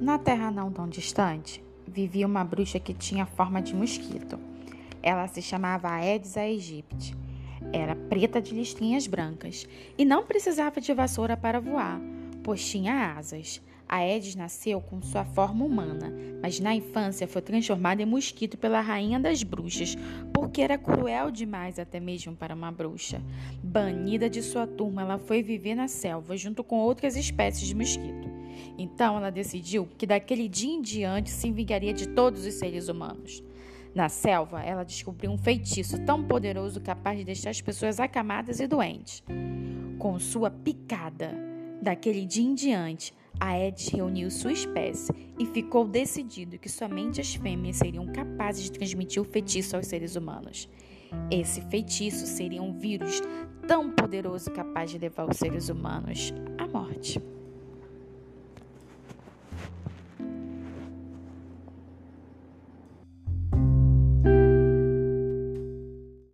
Na terra não tão distante, vivia uma bruxa que tinha forma de mosquito. Ela se chamava Aedes aegypti. Era preta de listrinhas brancas e não precisava de vassoura para voar, pois tinha asas. Aedes nasceu com sua forma humana, mas na infância foi transformada em mosquito pela rainha das bruxas, porque era cruel demais até mesmo para uma bruxa. Banida de sua turma, ela foi viver na selva junto com outras espécies de mosquito. Então ela decidiu que daquele dia em diante se vingaria de todos os seres humanos. Na selva, ela descobriu um feitiço tão poderoso capaz de deixar as pessoas acamadas e doentes. Com sua picada, daquele dia em diante, Aedes reuniu sua espécie e ficou decidido que somente as fêmeas seriam capazes de transmitir o feitiço aos seres humanos. Esse feitiço seria um vírus tão poderoso capaz de levar os seres humanos à morte.